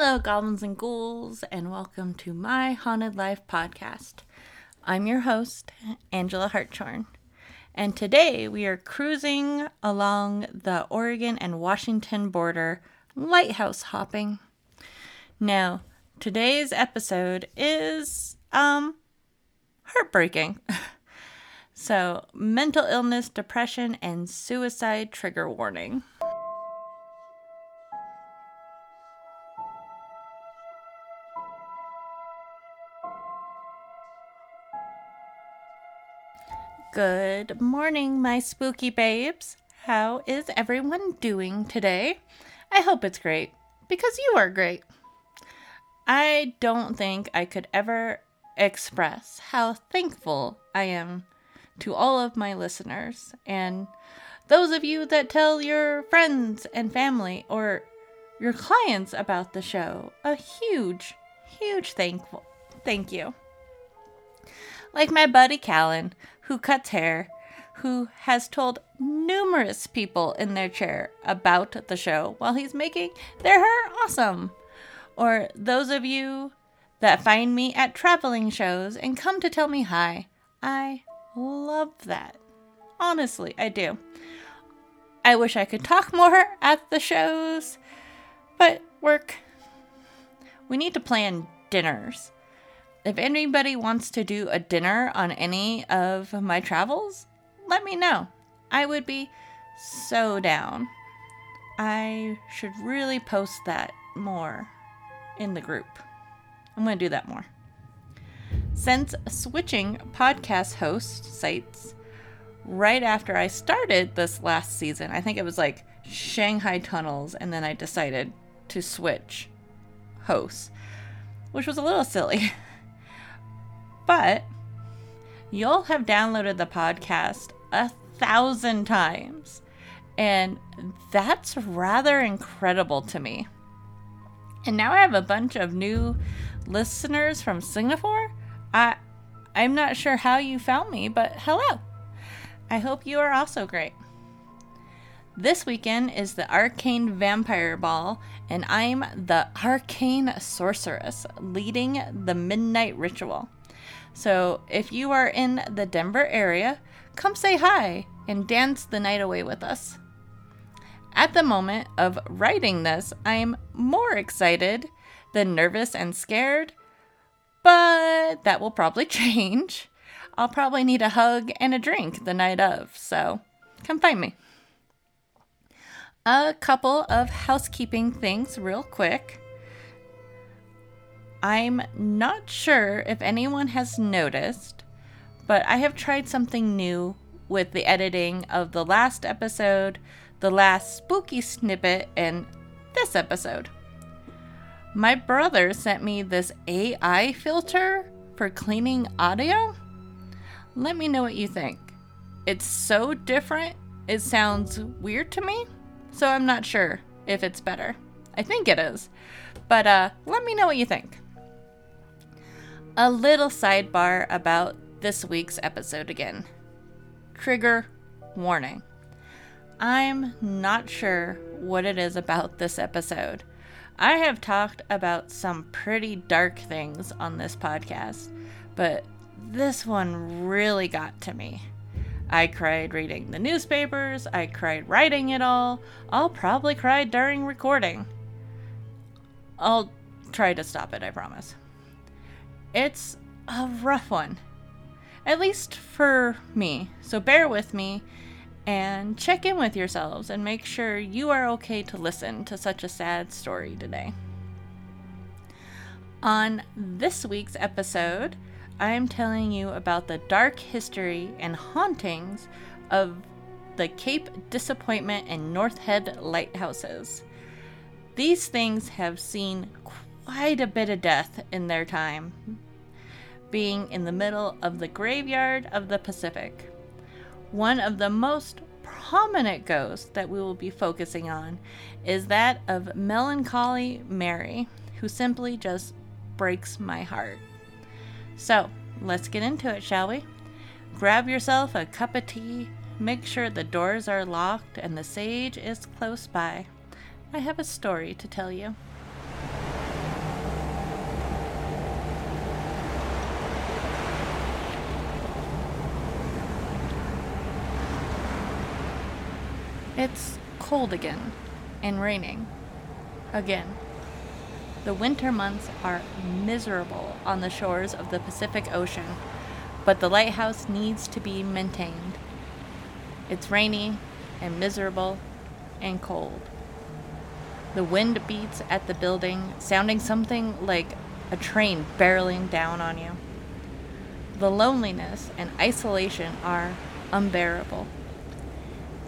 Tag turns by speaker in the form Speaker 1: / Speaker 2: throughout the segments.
Speaker 1: Hello, goblins and ghouls, and welcome to my Haunted Life podcast. I'm your host, Angela Hartshorn, and today we are cruising along the Oregon and Washington border, lighthouse hopping. Now, today's episode is, um, heartbreaking. so, mental illness, depression, and suicide trigger warning. Good morning, my spooky babes. How is everyone doing today? I hope it's great because you are great. I don't think I could ever express how thankful I am to all of my listeners and those of you that tell your friends and family or your clients about the show. A huge, huge thankful thank you. Like my buddy Callan, who cuts hair, who has told numerous people in their chair about the show while he's making their hair awesome. Or those of you that find me at traveling shows and come to tell me hi. I love that. Honestly, I do. I wish I could talk more at the shows, but work. We need to plan dinners if anybody wants to do a dinner on any of my travels, let me know. I would be so down. I should really post that more in the group. I'm going to do that more. Since switching podcast host sites right after I started this last season, I think it was like Shanghai Tunnels, and then I decided to switch hosts, which was a little silly. But you'll have downloaded the podcast a thousand times. And that's rather incredible to me. And now I have a bunch of new listeners from Singapore. I I'm not sure how you found me, but hello. I hope you are also great. This weekend is the Arcane Vampire Ball, and I'm the Arcane Sorceress leading the Midnight Ritual. So if you are in the Denver area, come say hi and dance the night away with us. At the moment of writing this, I'm more excited than nervous and scared, but that will probably change. I'll probably need a hug and a drink the night of, so come find me. A couple of housekeeping things, real quick. I'm not sure if anyone has noticed, but I have tried something new with the editing of the last episode, the last spooky snippet, and this episode. My brother sent me this AI filter for cleaning audio. Let me know what you think. It's so different, it sounds weird to me, so I'm not sure if it's better. I think it is. But uh, let me know what you think a little sidebar about this week's episode again. Trigger warning. I'm not sure what it is about this episode. I have talked about some pretty dark things on this podcast, but this one really got to me. I cried reading the newspapers, I cried writing it all, I'll probably cry during recording. I'll try to stop it, I promise. It's a rough one, at least for me. So bear with me and check in with yourselves and make sure you are okay to listen to such a sad story today. On this week's episode, I am telling you about the dark history and hauntings of the Cape Disappointment and North Head lighthouses. These things have seen quite a bit of death in their time, being in the middle of the graveyard of the Pacific. One of the most prominent ghosts that we will be focusing on is that of Melancholy Mary, who simply just breaks my heart. So, let's get into it, shall we? Grab yourself a cup of tea, make sure the doors are locked and the sage is close by. I have a story to tell you. It's cold again and raining again. The winter months are miserable on the shores of the Pacific Ocean, but the lighthouse needs to be maintained. It's rainy and miserable and cold. The wind beats at the building, sounding something like a train barreling down on you. The loneliness and isolation are unbearable.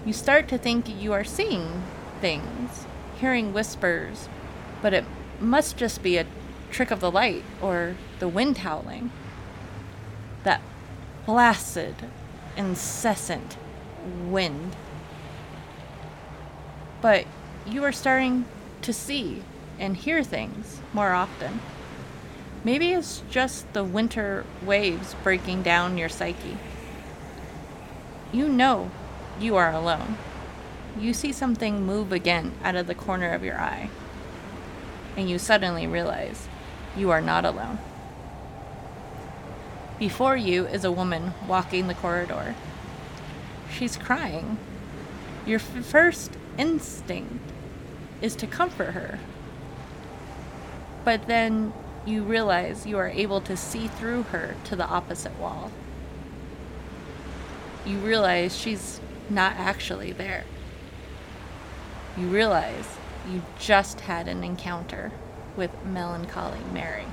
Speaker 1: You start to think you are seeing things, hearing whispers, but it must just be a trick of the light or the wind howling. That blasted, incessant wind. But you are starting to see and hear things more often. Maybe it's just the winter waves breaking down your psyche. You know you are alone. You see something move again out of the corner of your eye, and you suddenly realize you are not alone. Before you is a woman walking the corridor. She's crying. Your f- first instinct is to comfort her. But then you realize you are able to see through her to the opposite wall. You realize she's not actually there. You realize you just had an encounter with melancholy Mary.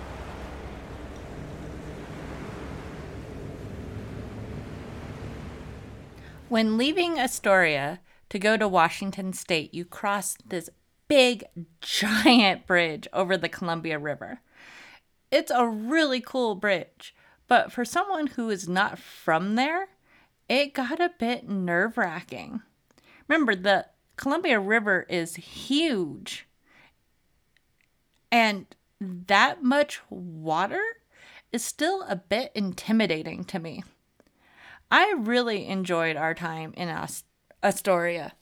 Speaker 1: When leaving Astoria to go to Washington State, you cross this big, giant bridge over the Columbia River. It's a really cool bridge, but for someone who is not from there, it got a bit nerve wracking. Remember, the Columbia River is huge, and that much water is still a bit intimidating to me. I really enjoyed our time in Astoria,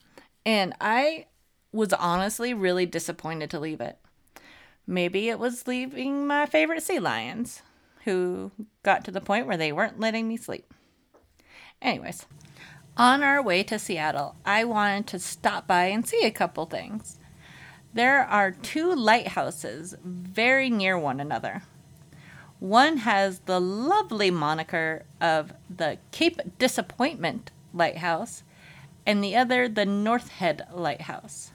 Speaker 1: and I was honestly really disappointed to leave it. Maybe it was leaving my favorite sea lions, who got to the point where they weren't letting me sleep. Anyways, on our way to Seattle, I wanted to stop by and see a couple things. There are two lighthouses very near one another. One has the lovely moniker of the Cape Disappointment Lighthouse, and the other the North Head Lighthouse.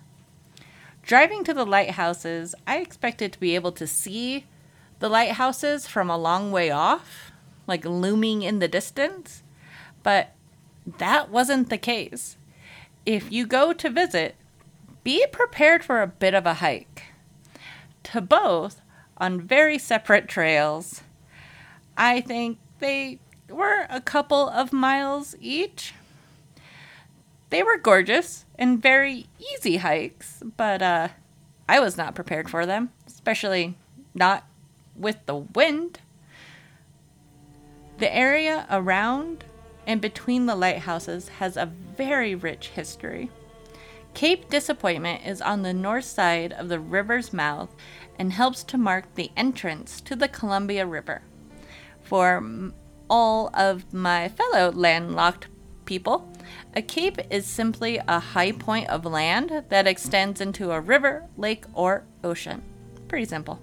Speaker 1: Driving to the lighthouses, I expected to be able to see the lighthouses from a long way off, like looming in the distance, but that wasn't the case. If you go to visit, be prepared for a bit of a hike. To both, on very separate trails. I think they were a couple of miles each. They were gorgeous and very easy hikes, but uh, I was not prepared for them, especially not with the wind. The area around and between the lighthouses has a very rich history. Cape Disappointment is on the north side of the river's mouth and helps to mark the entrance to the Columbia River. For all of my fellow landlocked people, a cape is simply a high point of land that extends into a river, lake, or ocean. Pretty simple.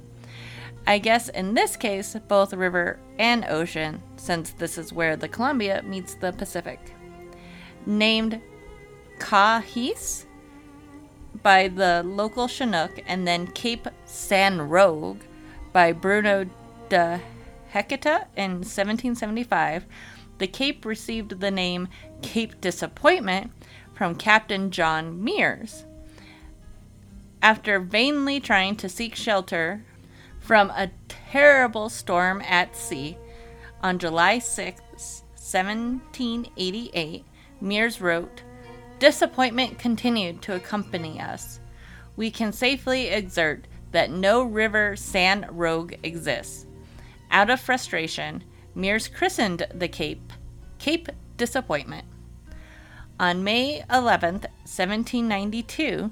Speaker 1: I guess in this case, both river and ocean, since this is where the Columbia meets the Pacific. Named Kahis by the local Chinook and then Cape San Roque by Bruno de Heceta in 1775, the Cape received the name Cape Disappointment from Captain John Meares. After vainly trying to seek shelter from a terrible storm at sea, on July 6, 1788, Meares wrote, Disappointment continued to accompany us. We can safely exert that no river San Roque exists. Out of frustration, Meares christened the Cape Cape Disappointment. On May 11, 1792,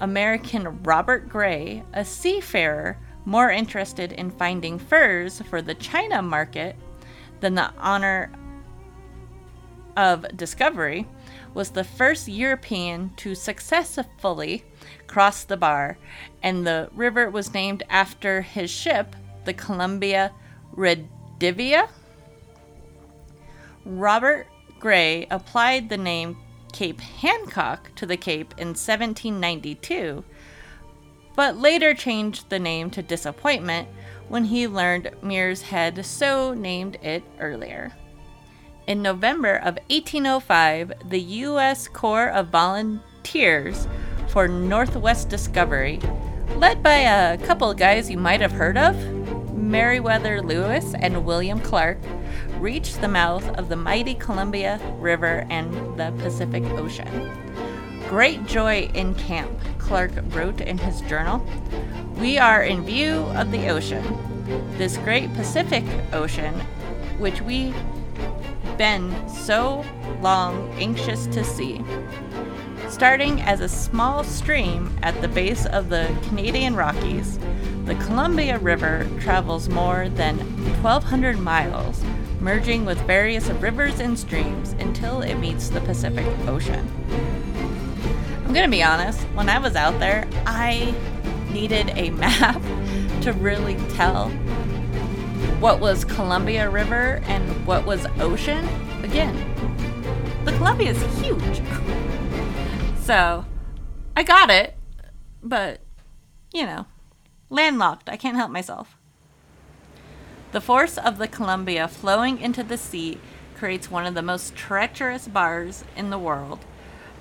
Speaker 1: American Robert Gray, a seafarer more interested in finding furs for the China market than the honor of discovery, was the first European to successfully cross the bar, and the river was named after his ship, the Columbia Rediviva. Robert Gray applied the name Cape Hancock to the cape in 1792, but later changed the name to Disappointment when he learned Meares had so named it earlier. In November of 1805, the U.S. Corps of Volunteers for Northwest Discovery, led by a couple guys you might have heard of, Meriwether Lewis and William Clark, reached the mouth of the mighty Columbia River and the Pacific Ocean. Great joy in camp, Clark wrote in his journal. We are in view of the ocean, this great Pacific Ocean, which we been so long anxious to see. Starting as a small stream at the base of the Canadian Rockies, the Columbia River travels more than 1,200 miles, merging with various rivers and streams until it meets the Pacific Ocean. I'm gonna be honest, when I was out there, I needed a map to really tell what was Columbia River and what was ocean. Again, the Columbia is huge. so, I got it, but, you know, landlocked. I can't help myself. The force of the Columbia flowing into the sea creates one of the most treacherous bars in the world,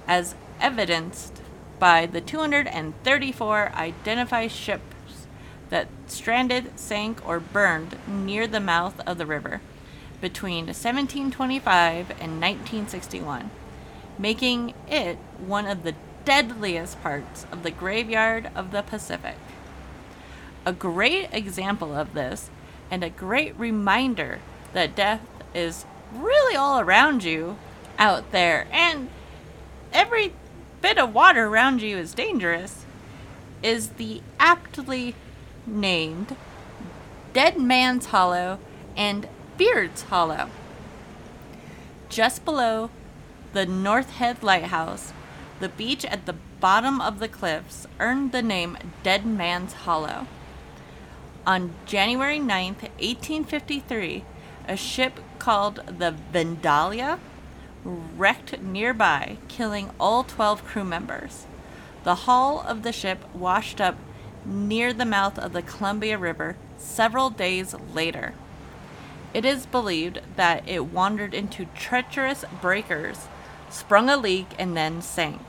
Speaker 1: as evidenced by the 234 identified ships that stranded, sank, or burned near the mouth of the river between 1725 and 1961, making it one of the deadliest parts of the graveyard of the Pacific. A great example of this, and a great reminder that death is really all around you out there, and every bit of water around you is dangerous, is the aptly named Dead Man's Hollow and Beard's Hollow. Just below the North Head Lighthouse, the beach at the bottom of the cliffs earned the name Dead Man's Hollow. On January 9th, 1853, a ship called the Vandalia wrecked nearby, killing all 12 crew members. The hull of the ship washed up near the mouth of the Columbia River several days later. It is believed that it wandered into treacherous breakers, sprung a leak, and then sank.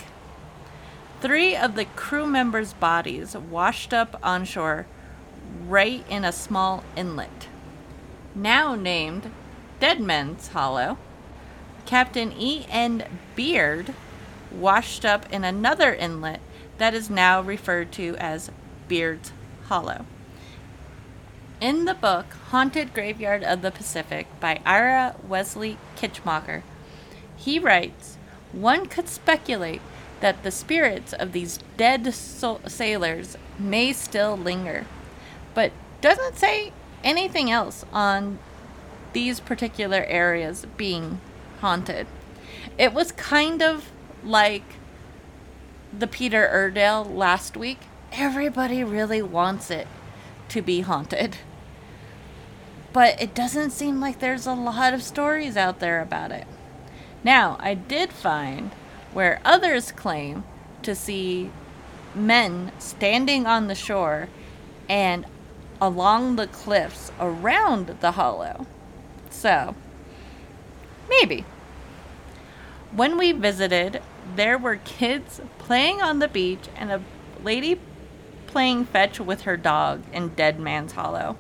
Speaker 1: Three of the crew members' bodies washed up on shore right in a small inlet. Now named Deadman's Hollow, Captain E. N. Beard washed up in another inlet that is now referred to as Beard's Hollow. In the book Haunted Graveyard of the Pacific by Ira Wesley Kitmacher, he writes One could speculate that the spirits of these dead so- sailors may still linger, but doesn't say anything else on these particular areas being haunted. It was kind of like the Peter Iredale last week everybody really wants it to be haunted. But it doesn't seem like there's a lot of stories out there about it. Now, I did find where others claim to see men standing on the shore and along the cliffs around the hollow. So, maybe. When we visited, there were kids playing on the beach and a lady playing fetch with her dog in Dead Man's Hollow.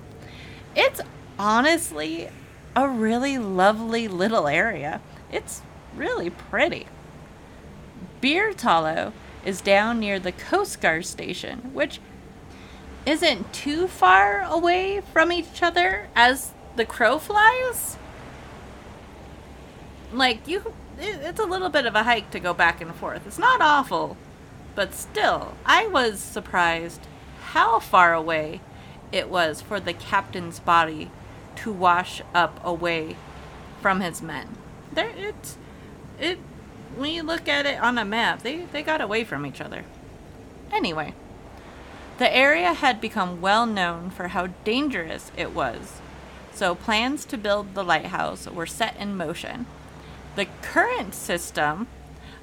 Speaker 1: It's honestly a really lovely little area. It's really pretty. Beard's Hollow is down near the Coast Guard station, which isn't too far away from each other as the crow flies. Like you it's a little bit of a hike to go back and forth. It's not awful, but still, I was surprised how far away it was for the captain's body to wash up away from his men. There, it's it when you look at it on a map, they, they got away from each other. Anyway, the area had become well known for how dangerous it was, so plans to build the lighthouse were set in motion. The current system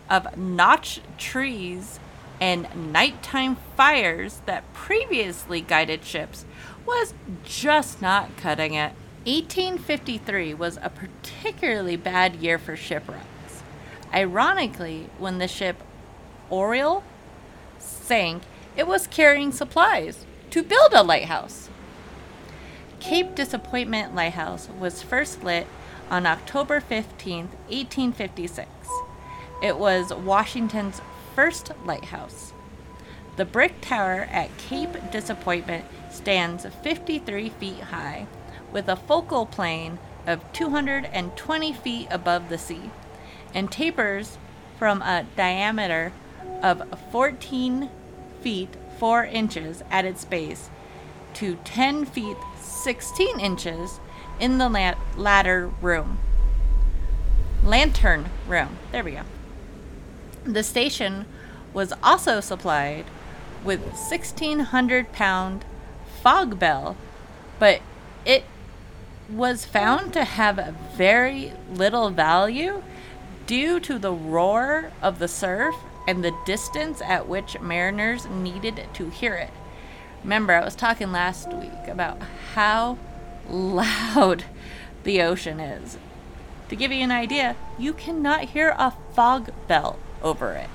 Speaker 1: of notch trees and nighttime fires that previously guided ships was just not cutting it. 1853 was a particularly bad year for shipwrecks. Ironically, when the ship Oriole sank, it was carrying supplies to build a lighthouse. Cape Disappointment Lighthouse was first lit on October 15, 1856. It was Washington's first lighthouse. The brick tower at Cape Disappointment stands 53 feet high, with a focal plane of 220 feet above the sea, and tapers from a diameter of 14 feet 4 inches at its base to 10 feet 16 inches in the la- ladder room. Lantern room. There we go. The station was also supplied with 1600 pound fog bell, but it was found to have very little value due to the roar of the surf and the distance at which mariners needed to hear it. Remember, I was talking last week about how loud the ocean is. To give you an idea, you cannot hear a fog bell over it.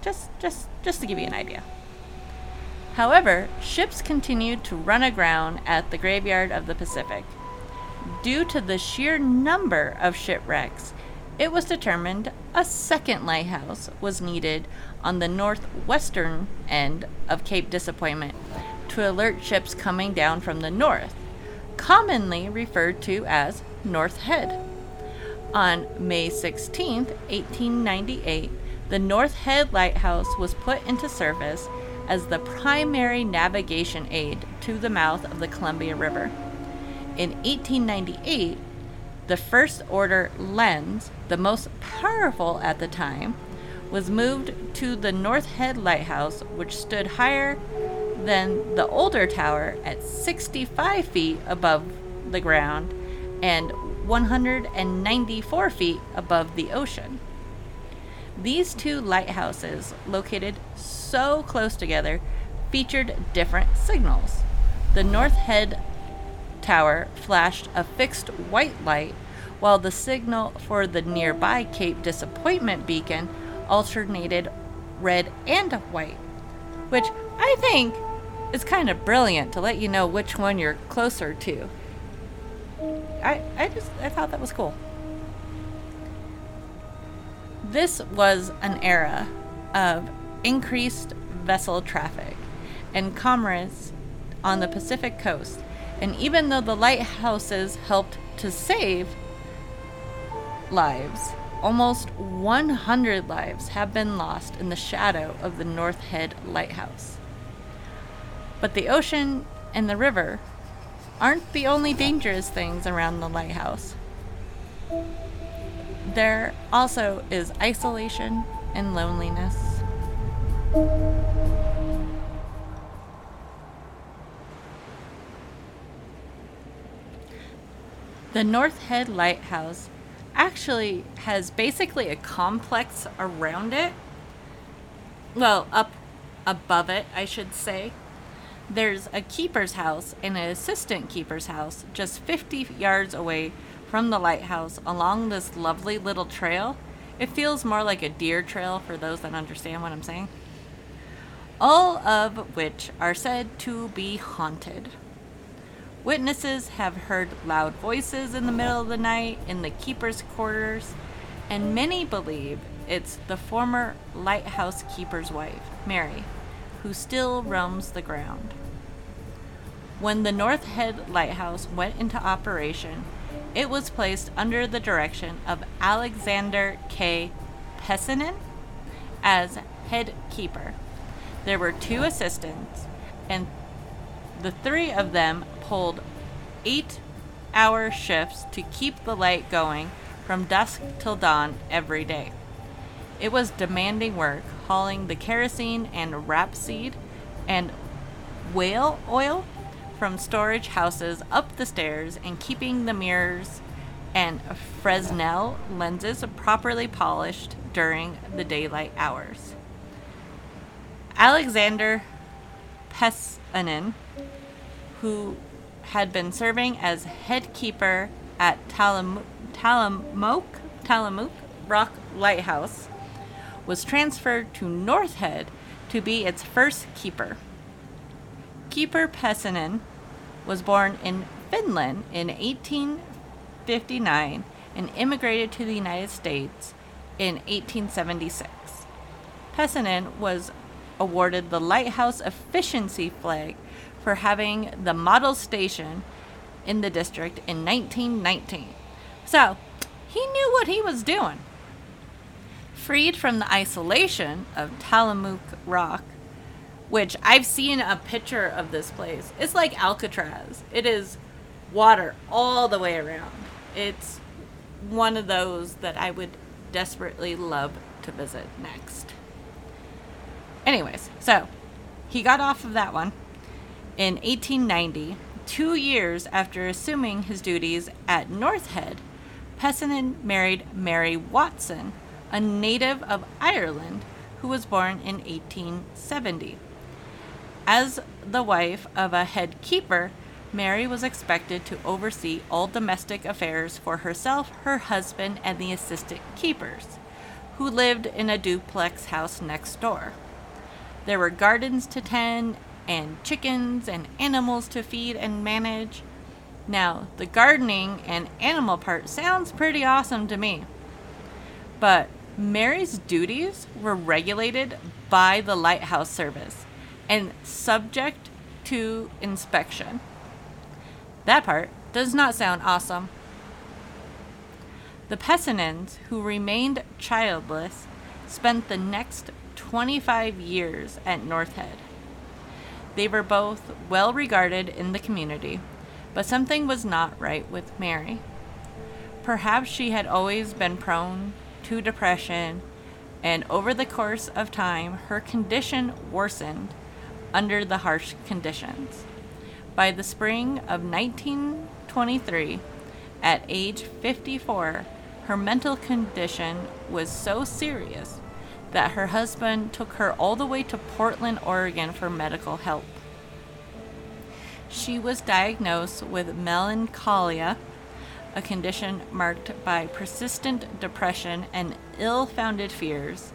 Speaker 1: Just just just to give you an idea. However, ships continued to run aground at the graveyard of the Pacific. Due to the sheer number of shipwrecks, it was determined a second lighthouse was needed on the northwestern end of Cape Disappointment to alert ships coming down from the north, commonly referred to as North Head. On May 16, 1898, the North Head Lighthouse was put into service as the primary navigation aid to the mouth of the Columbia River. In 1898, the first order lens, the most powerful at the time, was moved to the North Head Lighthouse, which stood higher than the older tower at 65 feet above the ground and 194 feet above the ocean. These two lighthouses, located so close together, featured different signals. The North Head Tower flashed a fixed white light, while the signal for the nearby Cape Disappointment beacon alternated red and white, which I think is kind of brilliant to let you know which one you're closer to. I, I just I thought that was cool. This was an era of increased vessel traffic and commerce on the Pacific coast, and even though the lighthouses helped to save lives, almost 100 lives have been lost in the shadow of the North Head Lighthouse. But the ocean and the river aren't the only dangerous things around the lighthouse. There also is isolation and loneliness. The North Head Lighthouse actually has basically a complex around it. Well, up above it, I should say. There's a keeper's house and an assistant keeper's house just 50 yards away from the lighthouse along this lovely little trail. It feels more like a deer trail for those that understand what I'm saying. All of which are said to be haunted. Witnesses have heard loud voices in the middle of the night in the keeper's quarters, and many believe it's the former lighthouse keeper's wife, Mary, who still roams the ground. When the North Head Lighthouse went into operation, it was placed under the direction of Alexander K. Pesonen as head keeper. There were two assistants, and the three of them pulled eight hour shifts to keep the light going from dusk till dawn every day. It was demanding work hauling the kerosene and rapeseed and whale oil from storage houses up the stairs and keeping the mirrors and Fresnel lenses properly polished during the daylight hours. Alexander Pesonen, who had been serving as head keeper at Talam- Tillamook, Tillamook Rock Lighthouse, was transferred to North Head to be its first keeper. Keeper Pesonen was born in Finland in 1859 and immigrated to the United States in 1876. Pesonen was awarded the Lighthouse Efficiency Flag for having the model station in the district in 1919. So, he knew what he was doing. Freed from the isolation of Tillamook Rock, which I've seen a picture of this place. It's like Alcatraz. It is water all the way around. It's one of those that I would desperately love to visit next. Anyways, so he got off of that one in 1890, two years after assuming his duties at North Head. Pesonen married Mary Watson, a native of Ireland who was born in 1870. As the wife of a head keeper, Mary was expected to oversee all domestic affairs for herself, her husband, and the assistant keepers, who lived in a duplex house next door. There were gardens to tend, and chickens and animals to feed and manage. Now, the gardening and animal part sounds pretty awesome to me. But Mary's duties were regulated by the lighthouse service and subject to inspection. That part does not sound awesome. The Pesonens, who remained childless, spent the next 25 years at North Head. They were both well regarded in the community, but something was not right with Mary. Perhaps she had always been prone to depression, and over the course of time, her condition worsened under the harsh conditions. By the spring of 1923, at age 54, her mental condition was so serious that her husband took her all the way to Portland, Oregon for medical help. She was diagnosed with melancholia, a condition marked by persistent depression and ill founded fears,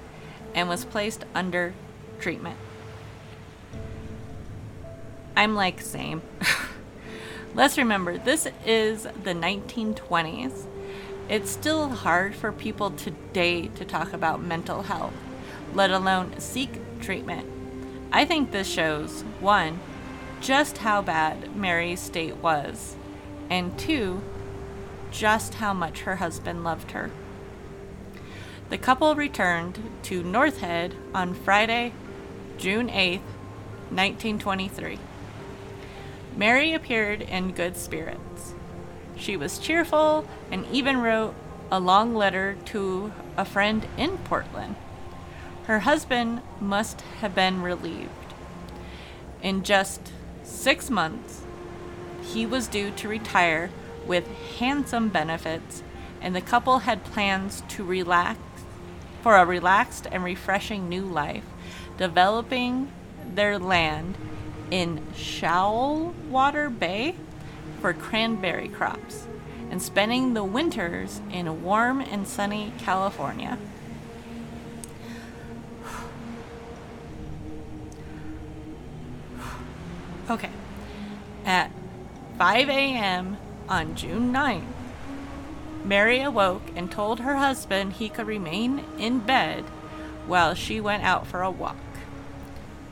Speaker 1: and was placed under treatment. I'm like, same. Let's remember, this is the 1920s. It's still hard for people today to talk about mental health let alone seek treatment. I think this shows one, just how bad Mary's state was, and two, just how much her husband loved her. The couple returned to North Head on Friday, June 8th, 1923. Mary appeared in good spirits. She was cheerful and even wrote a long letter to a friend in Portland. Her husband must have been relieved. In just six months, he was due to retire with handsome benefits, and the couple had plans to relax for a relaxed and refreshing new life, developing their land in Shoalwater Bay for cranberry crops, and spending the winters in warm and sunny California. Okay. At 5 a.m. on June 9th, Mary awoke and told her husband he could remain in bed while she went out for a walk,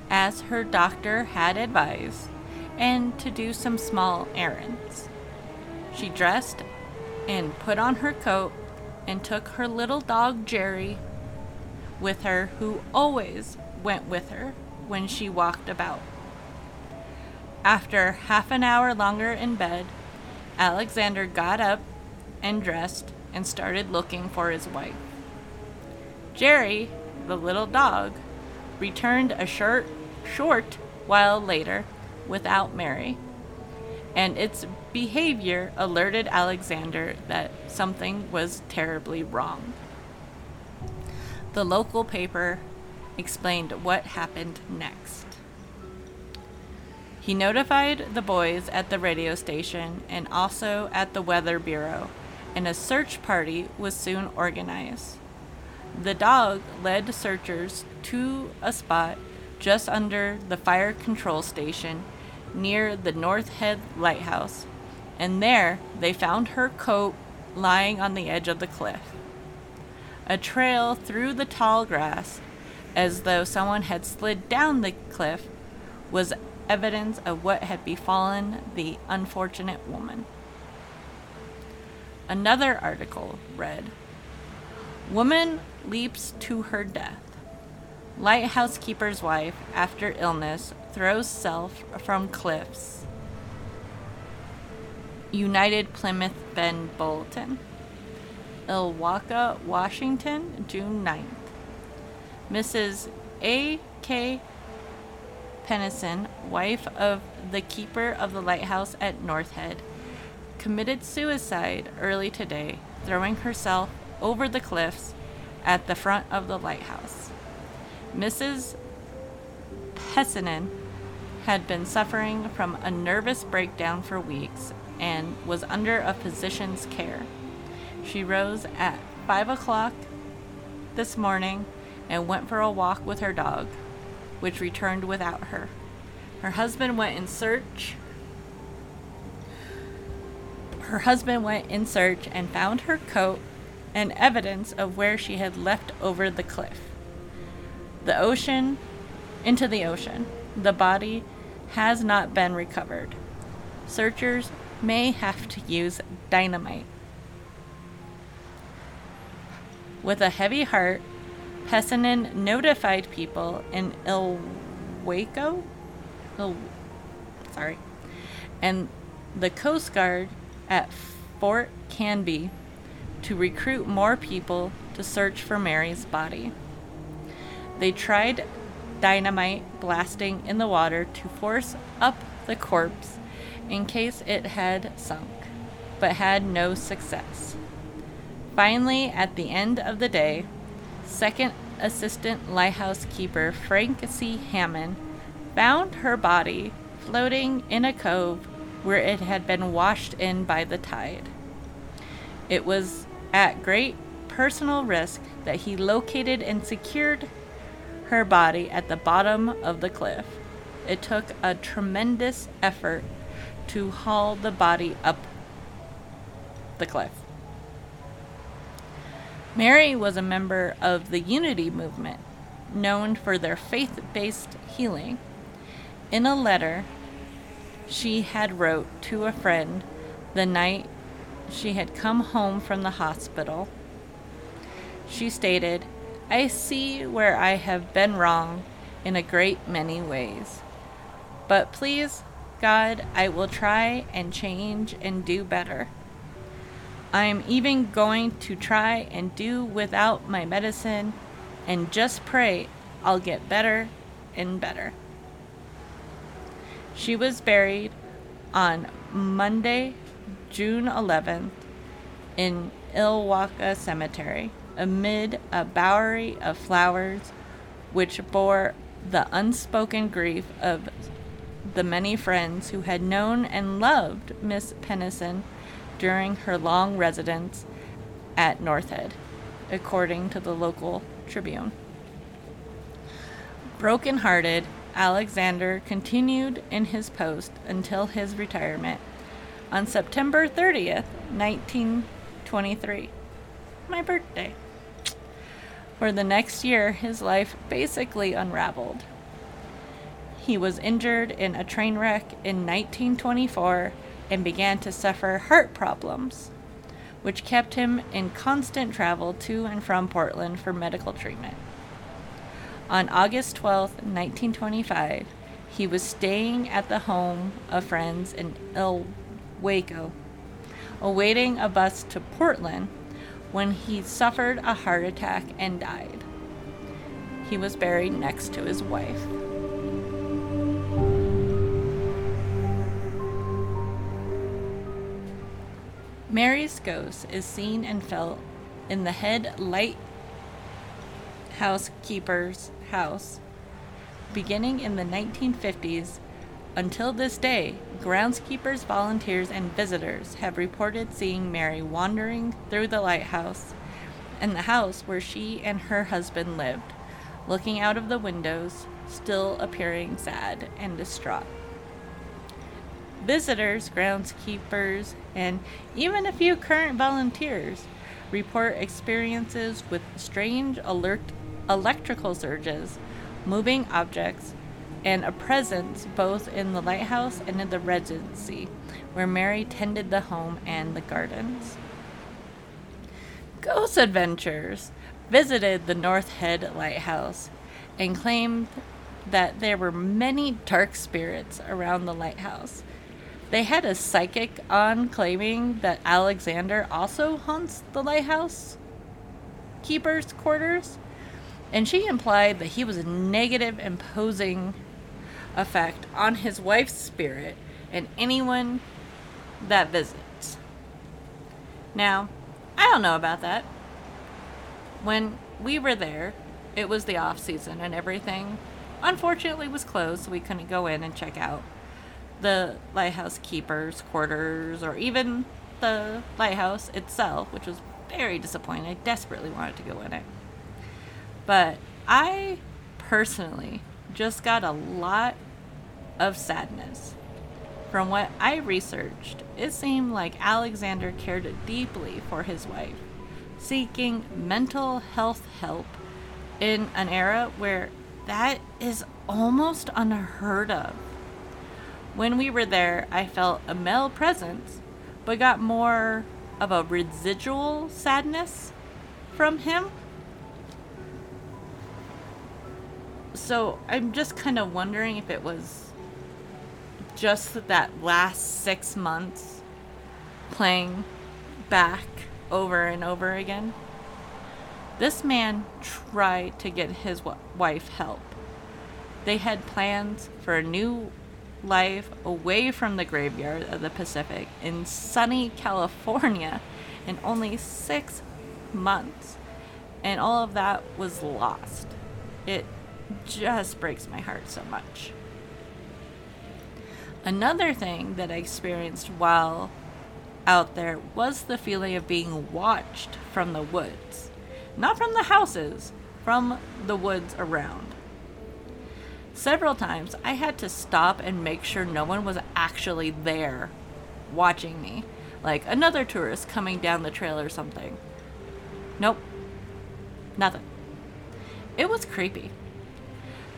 Speaker 1: as her doctor had advised, and to do some small errands. She dressed and put on her coat and took her little dog Jerry with her, who always went with her when she walked about. After half an hour longer in bed, Alexander got up and dressed and started looking for his wife. Jerry, the little dog, returned a short, short while later without Mary, and its behavior alerted Alexander that something was terribly wrong. The local paper explained what happened next. He notified the boys at the radio station and also at the Weather Bureau, and a search party was soon organized. The dog led searchers to a spot just under the fire control station near the North Head Lighthouse, and there they found her coat lying on the edge of the cliff. A trail through the tall grass, as though someone had slid down the cliff, was evidence of what had befallen the unfortunate woman. Another article read Woman leaps to her death. Lighthouse keeper's wife, after illness, throws self from cliffs. United Plymouth Ben Bulletin. Ilwaco, Washington, June 9th. Mrs. A. K. Pennison, wife of the keeper of the lighthouse at North Head, committed suicide early today, throwing herself over the cliffs at the front of the lighthouse. Mrs. Pesonen had been suffering from a nervous breakdown for weeks and was under a physician's care. She rose at 5 o'clock this morning and went for a walk with her dog, which returned without her. Her husband went in search. Her husband went in search and found her coat and evidence of where she had left over the cliff. The ocean, into the ocean. The body has not been recovered. Searchers may have to use dynamite. With a heavy heart, Pesonen notified people in Ilwaco, Il- sorry, and the Coast Guard at Fort Canby to recruit more people to search for Mary's body. They tried dynamite blasting in the water to force up the corpse in case it had sunk, but had no success. Finally, at the end of the day, Second Assistant Lighthouse Keeper Frank C. Hammond found her body floating in a cove where it had been washed in by the tide. It was at great personal risk that he located and secured her body at the bottom of the cliff. It took a tremendous effort to haul the body up the cliff. Mary was a member of the Unity movement, known for their faith based healing. In a letter she had wrote to a friend the night she had come home from the hospital. She stated, I see where I have been wrong in a great many ways. But please, God, I will try and change and do better. I am even going to try and do without my medicine and just pray I'll get better and better. She was buried on Monday, June 11th in Ilwaco Cemetery amid a bowery of flowers which bore the unspoken grief of the many friends who had known and loved Miss Pennison during her long residence at North Head, according to the local Tribune. Broken hearted, Alexander continued in his post until his retirement on September 30th, 1923, my birthday. For the next year, his life basically unraveled. He was injured in a train wreck in 1924 and began to suffer heart problems, which kept him in constant travel to and from Portland for medical treatment. On August 12, 1925, he was staying at the home of friends in El Waco, awaiting a bus to Portland when he suffered a heart attack and died. He was buried next to his wife. Mary's ghost is seen and felt in the head lighthouse keeper's house. Beginning in the 1950s, until this day, groundskeepers, volunteers, and visitors have reported seeing Mary wandering through the lighthouse and the house where she and her husband lived, looking out of the windows, still appearing sad and distraught. Visitors, groundskeepers, and even a few current volunteers report experiences with strange alert electrical surges, moving objects, and a presence both in the lighthouse and in the regency, where Mary tended the home and the gardens. Ghost Adventures visited the North Head Lighthouse and claimed that there were many dark spirits around the lighthouse. They had a psychic on claiming that Alexander also haunts the lighthouse keeper's quarters, and she implied that he was a negative, imposing effect on his wife's spirit and anyone that visits. Now, I don't know about that. When we were there, it was the off season and everything unfortunately was closed, so we couldn't go in and check out the lighthouse keeper's quarters or even the lighthouse itself, which was very disappointing. I desperately wanted to go in it. But I personally just got a lot of sadness. From what I researched, it seemed like Alexander cared deeply for his wife, seeking mental health help in an era where that is almost unheard of. When we were there, I felt a male presence, but got more of a residual sadness from him. So I'm just kind of wondering if it was just that last six months playing back over and over again. This man tried to get his wife help. They had plans for a new life away from the graveyard of the Pacific in sunny California in only six months. And all of that was lost. It just breaks my heart so much. Another thing that I experienced while out there was the feeling of being watched from the woods. Not from the houses, from the woods around. Several times I had to stop and make sure no one was actually there watching me, like another tourist coming down the trail or something. Nope. Nothing. It was creepy.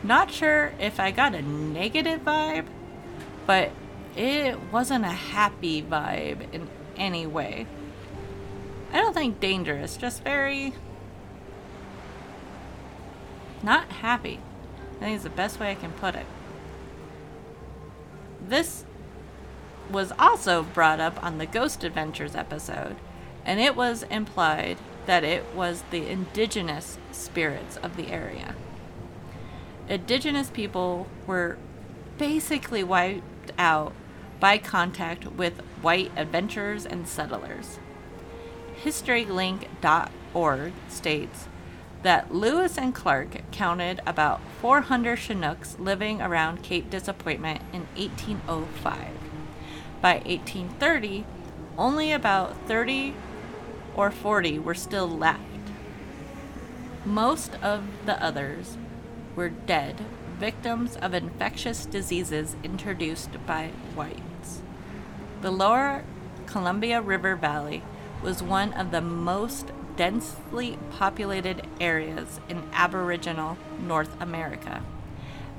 Speaker 1: Not sure if I got a negative vibe but it wasn't a happy vibe in any way. I don't think dangerous, just very not happy. I think it's the best way I can put it. This was also brought up on the Ghost Adventures episode, and it was implied that it was the indigenous spirits of the area. Indigenous people were basically wiped out by contact with white adventurers and settlers. HistoryLink.org states that Lewis and Clark counted about 400 Chinooks living around Cape Disappointment in 1805. By 1830, only about 30 or 40 were still left. Most of the others were dead victims of infectious diseases introduced by whites. The lower Columbia River Valley was one of the most densely populated areas in Aboriginal North America.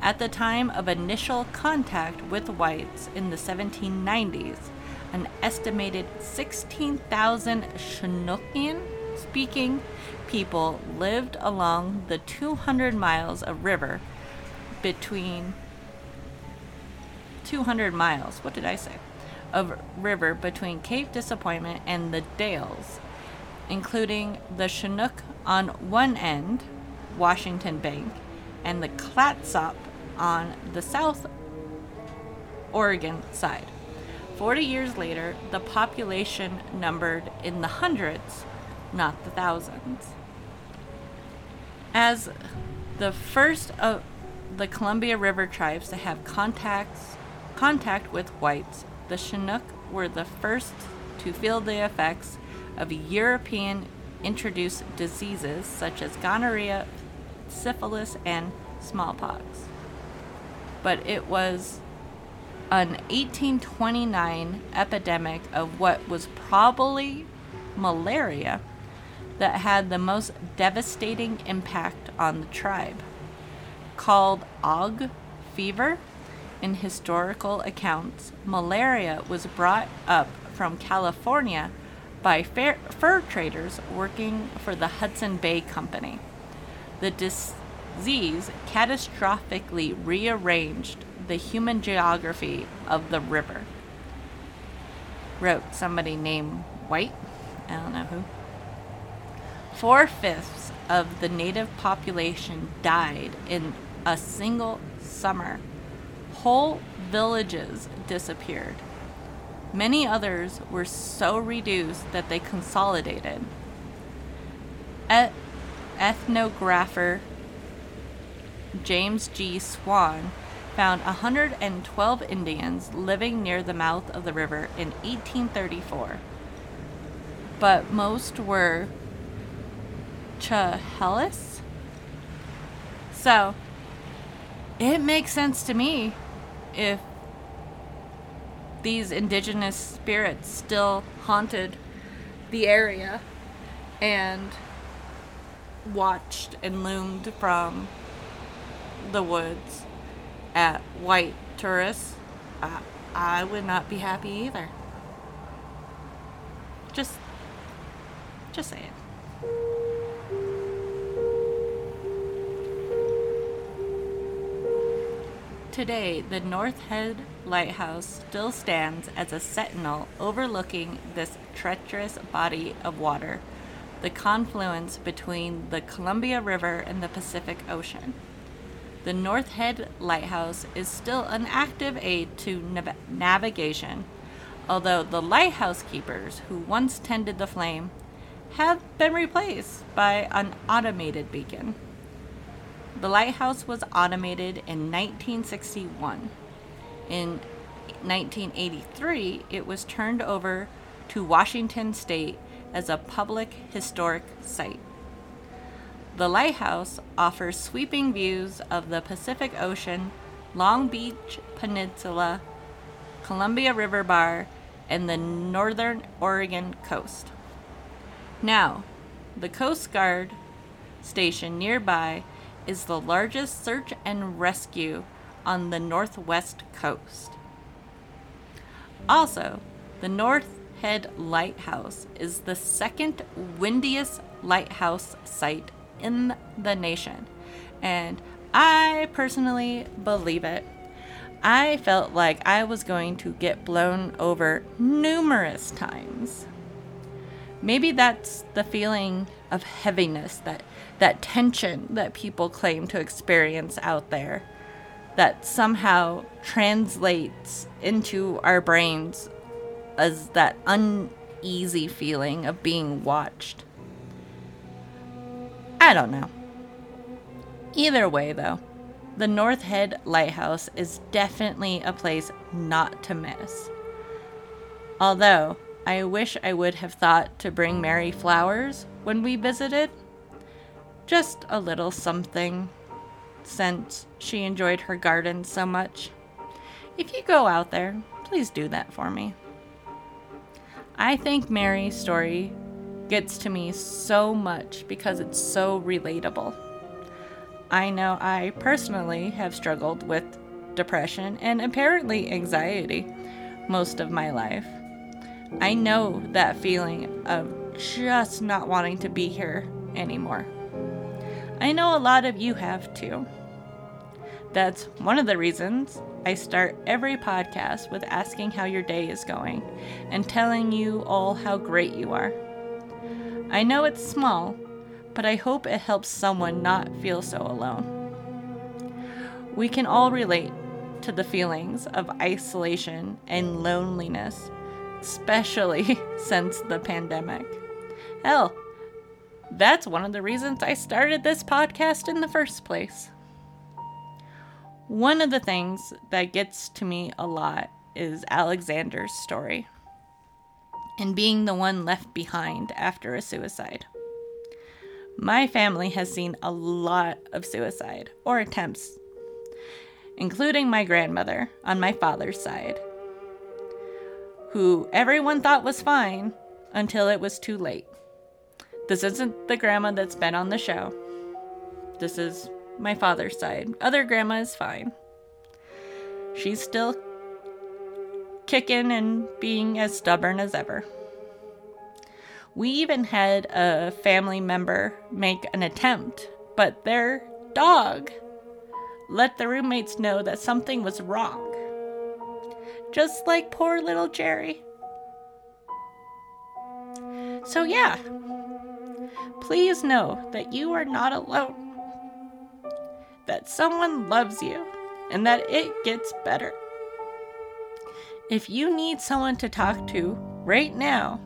Speaker 1: At the time of initial contact with whites in the 1790s, an estimated 16,000 Chinookian speaking people lived along the 200 miles of river between 200 miles, what did I say, of river between Cape Disappointment and the Dalles, including the Chinook on one end, Washington Bank, and the Clatsop on the South Oregon side. Forty years later, the population numbered in the hundreds, not the thousands. As the first of the Columbia River tribes to have contacts, contact with whites, the Chinook were the first to feel the effects of European introduced diseases such as gonorrhea, syphilis, and smallpox. But it was an 1829 epidemic of what was probably malaria that had the most devastating impact on the tribe. Called Ague fever, in historical accounts, malaria was brought up from California by fur traders working for the Hudson Bay Company. The disease catastrophically rearranged the human geography of the river. Wrote somebody named White. I don't know who. Four fifths of the native population died in a single summer. Whole villages disappeared. Many others were so reduced that they consolidated. Et- ethnographer James G. Swan found 112 Indians living near the mouth of the river in 1834, but most were Chehalis. So, it makes sense to me if these indigenous spirits still haunted the area and watched and loomed from the woods at white tourists, I, I would not be happy either. Just, just saying. Today, the North Head Lighthouse still stands as a sentinel overlooking this treacherous body of water, the confluence between the Columbia River and the Pacific Ocean. The North Head Lighthouse is still an active aid to nav- navigation, although the lighthouse keepers who once tended the flame have been replaced by an automated beacon. The lighthouse was automated in 1961. In 1983, it was turned over to Washington State as a public historic site. The lighthouse offers sweeping views of the Pacific Ocean, Long Beach Peninsula, Columbia River Bar, and the northern Oregon coast. Now, the Coast Guard station nearby is the largest search and rescue on the northwest coast. Also, the North Head Lighthouse is the second windiest lighthouse site in the nation, and I personally believe it. I felt like I was going to get blown over numerous times. Maybe that's the feeling of heaviness, that, that tension that people claim to experience out there that somehow translates into our brains as that uneasy feeling of being watched. I don't know. Either way, though, the North Head Lighthouse is definitely a place not to miss. Although, I wish I would have thought to bring Mary flowers when we visited. Just a little something since she enjoyed her garden so much. If you go out there, please do that for me. I think Mary's story gets to me so much because it's so relatable. I know I personally have struggled with depression and apparently anxiety most of my life. I know that feeling of just not wanting to be here anymore. I know a lot of you have too. That's one of the reasons I start every podcast with asking how your day is going and telling you all how great you are. I know it's small, but I hope it helps someone not feel so alone. We can all relate to the feelings of isolation and loneliness, especially since the pandemic. Hell, that's one of the reasons I started this podcast in the first place. One of the things that gets to me a lot is Alexander's story and being the one left behind after a suicide. My family has seen a lot of suicide or attempts, including my grandmother on my father's side, who everyone thought was fine until it was too late. This isn't the grandma that's been on the show. This is my father's side. Other grandma is fine. She's still kicking and being as stubborn as ever. We even had a family member make an attempt, but their dog let the roommates know that something was wrong. Just like poor little Jerry. So, yeah, please know that you are not alone, that someone loves you, and that it gets better. If you need someone to talk to right now,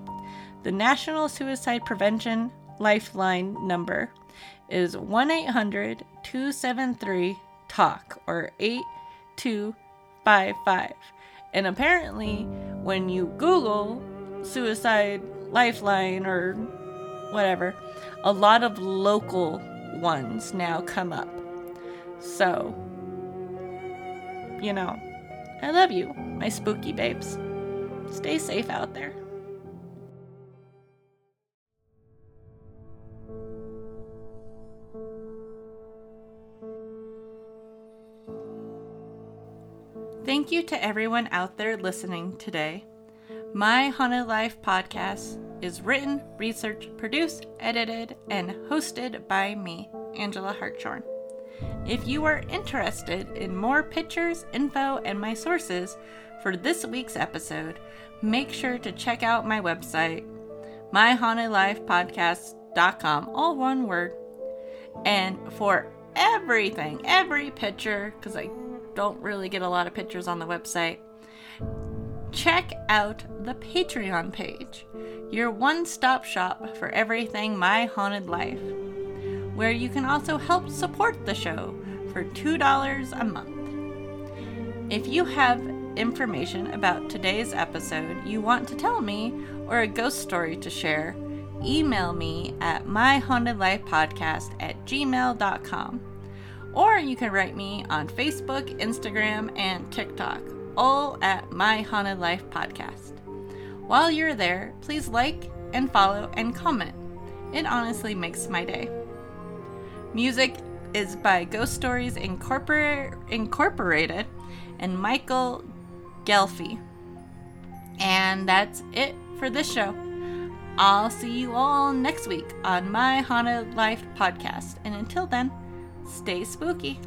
Speaker 1: the National Suicide Prevention Lifeline number is 1 800 273 TALK or 8255. And apparently, when you Google suicide lifeline or whatever, a lot of local ones now come up. So, you know, I love you, my spooky babes. Stay safe out there. Thank you to everyone out there listening today. My Haunted Life podcast is written, researched, produced, edited, and hosted by me, Angela Hartshorn. If you are interested in more pictures, info, and my sources for this week's episode, make sure to check out my website, myhauntedlifepodcast.com, all one word. And for everything, every picture, because I don't really get a lot of pictures on the website, check out the Patreon page, your one stop shop for everything My Haunted Life where you can also help support the show for $2 a month. If you have information about today's episode you want to tell me or a ghost story to share, email me at myhauntedlifepodcast at gmail.com. Or you can write me on Facebook, Instagram, and TikTok, all at My Haunted Life Podcast. While you're there, please like and follow and comment. It honestly makes my day. Music is by Ghost Stories Incorpor- Incorporated and Michael Gelfi. And that's it for this show. I'll see you all next week on my Haunted Life podcast. And until then, stay spooky.